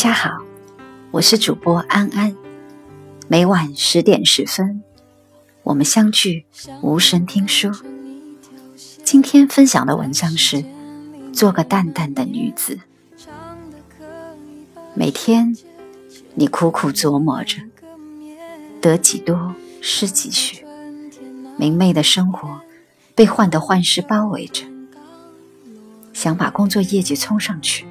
家好，我是主播安安。每晚十点十分，我们相聚无声听书。今天分享的文章是：做个淡淡的女子。每天你苦苦琢磨着，得几多失几许，明媚的生活被患得患失包围着，想把工作业绩冲上去。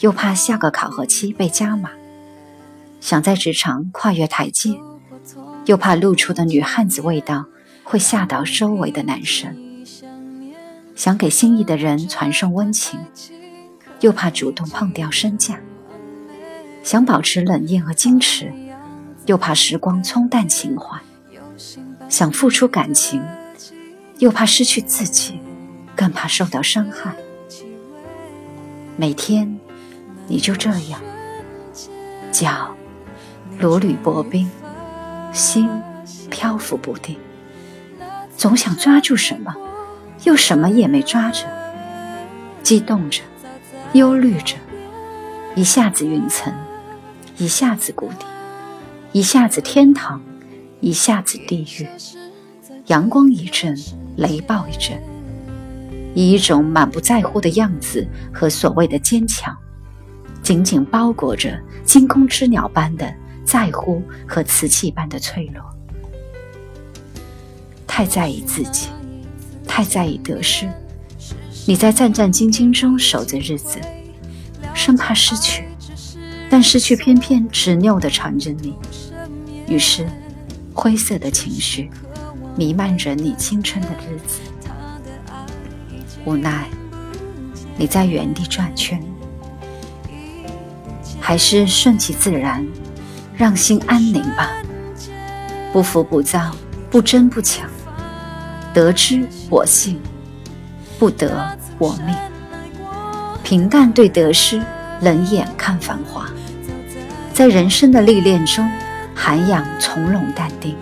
又怕下个考核期被加码，想在职场跨越台阶，又怕露出的女汉子味道会吓到周围的男生；想给心仪的人传送温情，又怕主动碰掉身价；想保持冷艳和矜持，又怕时光冲淡情怀；想付出感情，又怕失去自己，更怕受到伤害。每天。你就这样，脚如履薄冰，心漂浮不定，总想抓住什么，又什么也没抓着，激动着，忧虑着，一下子云层，一下子谷底，一下子天堂，一下子地狱，阳光一阵，雷暴一阵，以一种满不在乎的样子和所谓的坚强。紧紧包裹着惊弓之鸟般的在乎和瓷器般的脆弱，太在意自己，太在意得失。你在战战兢兢中守着日子，生怕失去，但失去偏偏执拗地缠着你。于是，灰色的情绪弥漫着你青春的日子。无奈，你在原地转圈。还是顺其自然，让心安宁吧。不浮不躁，不争不抢，得之我幸，不得我命。平淡对得失，冷眼看繁华。在人生的历练中，涵养从容淡定；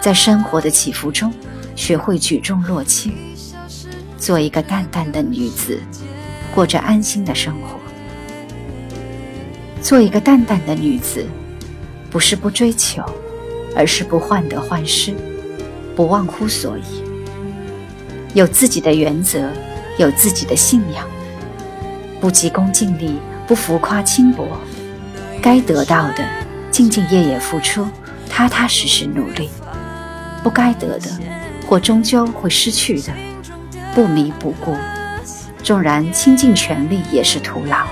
在生活的起伏中，学会举重若轻。做一个淡淡的女子，过着安心的生活。做一个淡淡的女子，不是不追求，而是不患得患失，不忘乎所以。有自己的原则，有自己的信仰，不急功近利，不浮夸轻薄。该得到的，兢兢业业付出，踏踏实实努力；不该得的，或终究会失去的，不迷不顾。纵然倾尽全力，也是徒劳。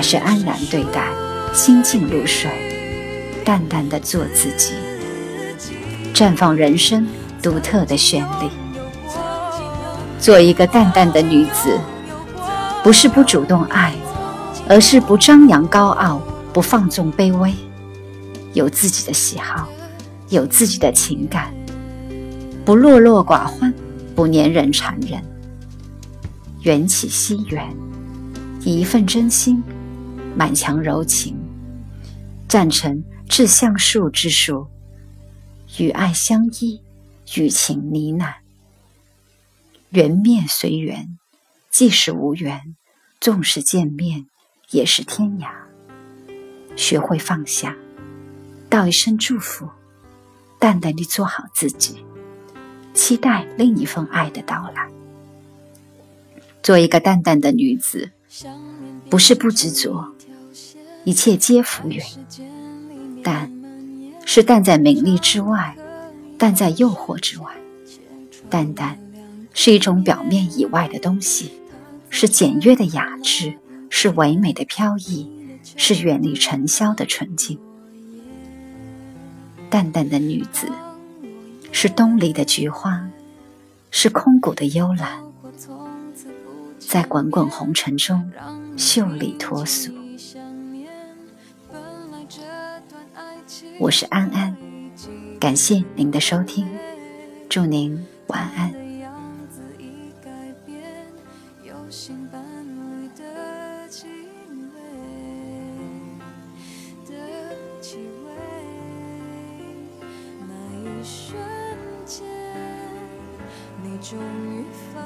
还是安然对待，心静如水，淡淡的做自己，绽放人生独特的绚丽。做一个淡淡的女子，不是不主动爱，而是不张扬高傲，不放纵卑微，有自己的喜好，有自己的情感，不落落寡欢，不粘人缠人，缘起惜缘，一份真心。满腔柔情，赞成志向树之树，与爱相依，与情呢喃。缘灭随缘，即使无缘，纵使见面，也是天涯。学会放下，道一声祝福，淡淡地做好自己，期待另一份爱的到来。做一个淡淡的女子，不是不执着。一切皆浮云，淡是淡在名利之外，淡在诱惑之外。淡淡是一种表面以外的东西，是简约的雅致，是唯美的飘逸，是远离尘嚣的纯净。淡淡的女子，是东篱的菊花，是空谷的幽兰，在滚滚红尘中秀丽脱俗。我是安安，感谢您的收听，祝您晚安。终于发